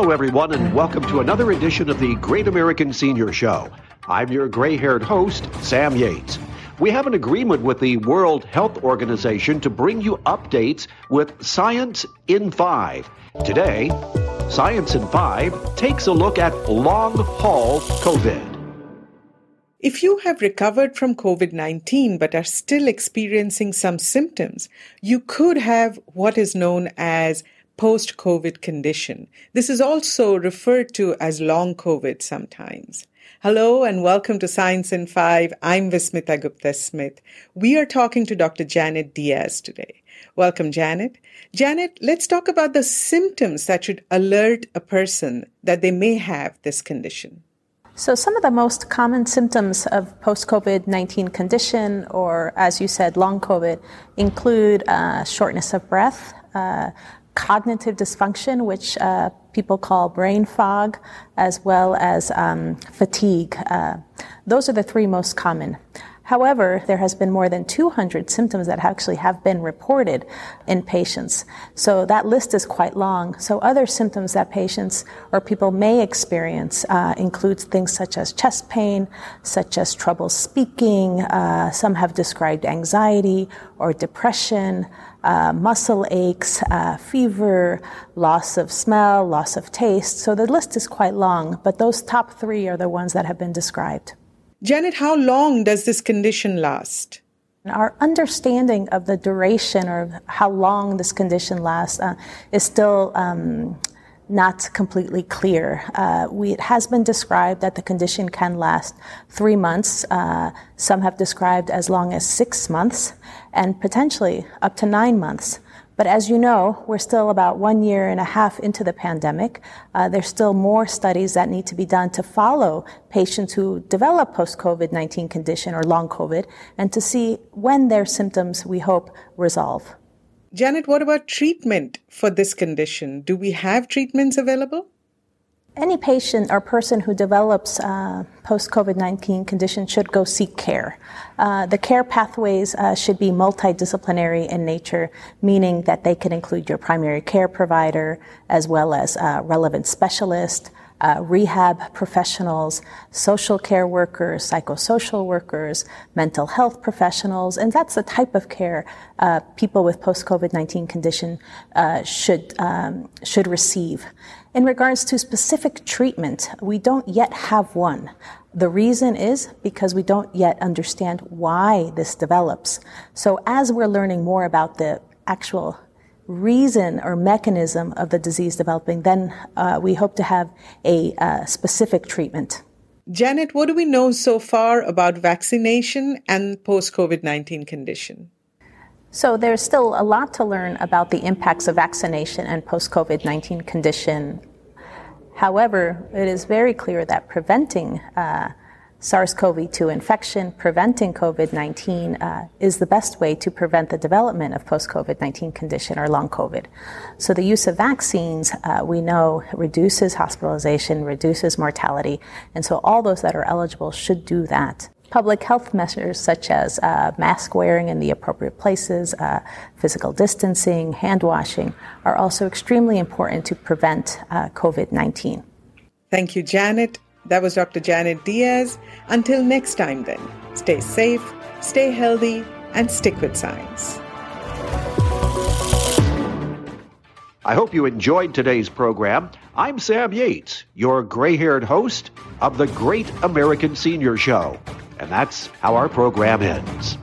Hello, everyone, and welcome to another edition of the Great American Senior Show. I'm your gray haired host, Sam Yates. We have an agreement with the World Health Organization to bring you updates with Science in Five. Today, Science in Five takes a look at long haul COVID. If you have recovered from COVID 19 but are still experiencing some symptoms, you could have what is known as post COVID condition. This is also referred to as long COVID sometimes. Hello and welcome to Science in Five. I'm Vismita Gupta Smith. We are talking to Dr. Janet Diaz today. Welcome, Janet. Janet, let's talk about the symptoms that should alert a person that they may have this condition. So, some of the most common symptoms of post COVID 19 condition, or as you said, long COVID, include uh, shortness of breath, uh, cognitive dysfunction, which uh, people call brain fog, as well as um, fatigue. Uh, those are the three most common. However, there has been more than 200 symptoms that actually have been reported in patients. So that list is quite long. So other symptoms that patients or people may experience uh, includes things such as chest pain, such as trouble speaking. Uh, some have described anxiety or depression uh, muscle aches, uh, fever, loss of smell, loss of taste. So the list is quite long, but those top three are the ones that have been described. Janet, how long does this condition last? Our understanding of the duration or how long this condition lasts uh, is still um, not completely clear. Uh, we, it has been described that the condition can last three months. Uh, some have described as long as six months and potentially up to nine months. But as you know, we're still about one year and a half into the pandemic. Uh, there's still more studies that need to be done to follow patients who develop post COVID 19 condition or long COVID and to see when their symptoms, we hope, resolve. Janet, what about treatment for this condition? Do we have treatments available? Any patient or person who develops uh, post COVID 19 condition should go seek care. Uh, the care pathways uh, should be multidisciplinary in nature, meaning that they can include your primary care provider as well as uh, relevant specialist, uh, rehab professionals, social care workers, psychosocial workers, mental health professionals, and that's the type of care uh, people with post COVID 19 condition uh, should, um, should receive. In regards to specific treatment, we don't yet have one. The reason is because we don't yet understand why this develops. So as we're learning more about the actual reason or mechanism of the disease developing, then uh, we hope to have a uh, specific treatment. Janet, what do we know so far about vaccination and post COVID 19 condition? So, there's still a lot to learn about the impacts of vaccination and post COVID 19 condition. However, it is very clear that preventing uh, SARS CoV 2 infection, preventing COVID 19 uh, is the best way to prevent the development of post COVID 19 condition or long COVID. So, the use of vaccines, uh, we know, reduces hospitalization, reduces mortality, and so all those that are eligible should do that. Public health measures such as uh, mask wearing in the appropriate places, uh, physical distancing, hand washing are also extremely important to prevent uh, COVID 19. Thank you, Janet. That was Dr. Janet Diaz. Until next time, then, stay safe, stay healthy, and stick with science. I hope you enjoyed today's program. I'm Sam Yates, your gray haired host of the Great American Senior Show. And that's how our program ends.